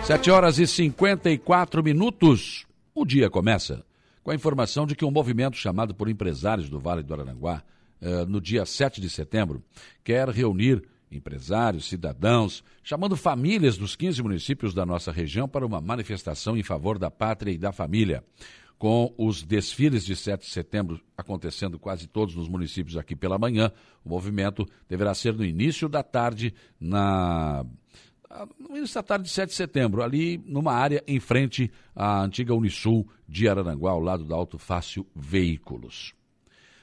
Sete horas e 54 minutos. O dia começa com a informação de que um movimento chamado por empresários do Vale do Araranguá, eh, no dia 7 de setembro, quer reunir empresários, cidadãos, chamando famílias dos 15 municípios da nossa região para uma manifestação em favor da pátria e da família. Com os desfiles de 7 de setembro acontecendo quase todos nos municípios aqui pela manhã, o movimento deverá ser no início da tarde na no início da tarde de 7 de setembro, ali numa área em frente à antiga Unisul de Araranguá, ao lado da Auto Fácil Veículos.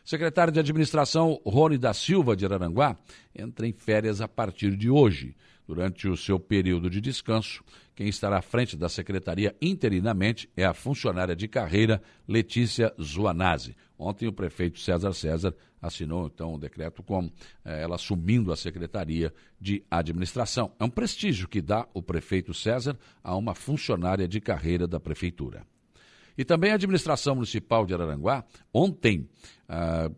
Secretário de Administração Rony da Silva de Araranguá entra em férias a partir de hoje. Durante o seu período de descanso, quem estará à frente da secretaria interinamente é a funcionária de carreira Letícia Zuanazzi. Ontem o prefeito César César assinou então o decreto com eh, ela assumindo a secretaria de administração. É um prestígio que dá o prefeito César a uma funcionária de carreira da prefeitura. E também a administração municipal de Araranguá, ontem, ah,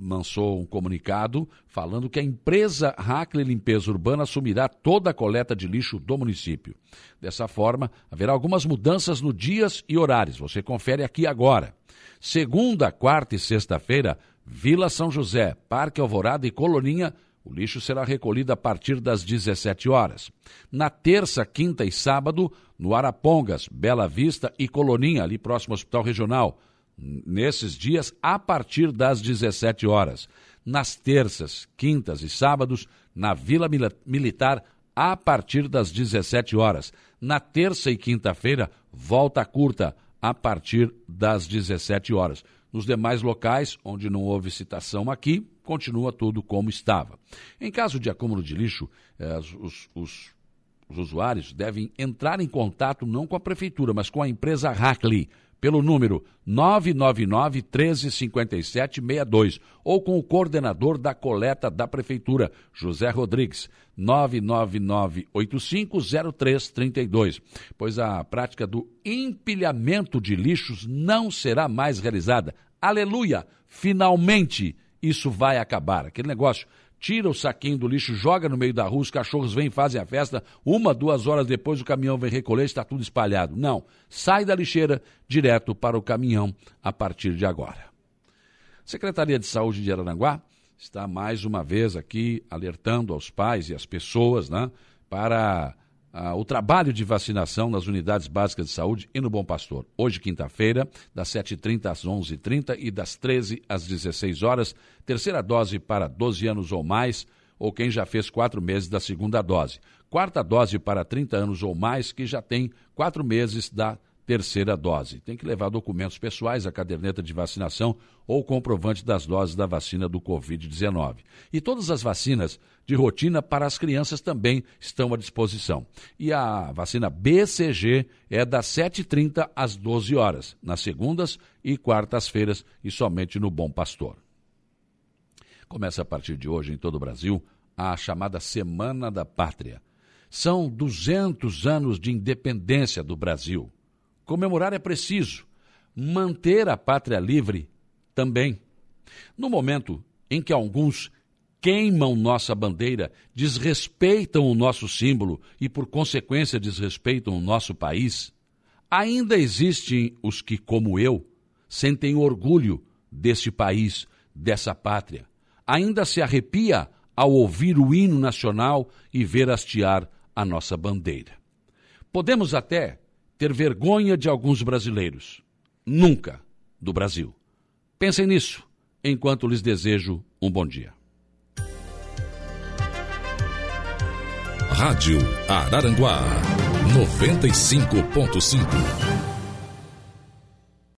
lançou um comunicado falando que a empresa Hackley Limpeza Urbana assumirá toda a coleta de lixo do município. Dessa forma, haverá algumas mudanças no dias e horários. Você confere aqui agora. Segunda, quarta e sexta-feira, Vila São José, Parque Alvorada e Coloninha o lixo será recolhido a partir das 17 horas. Na terça, quinta e sábado, no Arapongas, Bela Vista e Coloninha, ali próximo ao Hospital Regional. Nesses dias, a partir das 17 horas. Nas terças, quintas e sábados, na Vila Militar, a partir das 17 horas. Na terça e quinta-feira, volta curta, a partir das 17 horas. Nos demais locais, onde não houve citação aqui, continua tudo como estava. Em caso de acúmulo de lixo, eh, os, os, os, usuários devem entrar em contato não com a prefeitura, mas com a empresa Hackley, pelo número 999 1357 62 ou com o coordenador da coleta da prefeitura, José Rodrigues, 999 850332, pois a prática do empilhamento de lixos não será mais realizada. Aleluia! Finalmente! isso vai acabar. Aquele negócio, tira o saquinho do lixo, joga no meio da rua, os cachorros vêm, fazem a festa, uma, duas horas depois o caminhão vem recolher, está tudo espalhado. Não, sai da lixeira direto para o caminhão a partir de agora. Secretaria de Saúde de Araranguá está mais uma vez aqui alertando aos pais e às pessoas né, para ah, o trabalho de vacinação nas unidades básicas de saúde e no Bom Pastor. Hoje, quinta-feira, das 7h30 às 11h30 e das 13 às 16 horas, terceira dose para 12 anos ou mais, ou quem já fez quatro meses da segunda dose. Quarta dose para 30 anos ou mais, que já tem quatro meses da terceira dose. Tem que levar documentos pessoais, a caderneta de vacinação ou comprovante das doses da vacina do Covid-19. E todas as vacinas de rotina para as crianças também estão à disposição. E a vacina BCG é das 7h30 às 12 horas, nas segundas e quartas-feiras e somente no Bom Pastor. Começa a partir de hoje em todo o Brasil a chamada Semana da Pátria. São 200 anos de independência do Brasil. Comemorar é preciso, manter a pátria livre também. No momento em que alguns queimam nossa bandeira, desrespeitam o nosso símbolo e, por consequência, desrespeitam o nosso país, ainda existem os que, como eu, sentem orgulho deste país, dessa pátria. Ainda se arrepia ao ouvir o hino nacional e ver hastear a nossa bandeira. Podemos até ter vergonha de alguns brasileiros. Nunca do Brasil. Pensem nisso enquanto lhes desejo um bom dia. Rádio Araranguá 95.5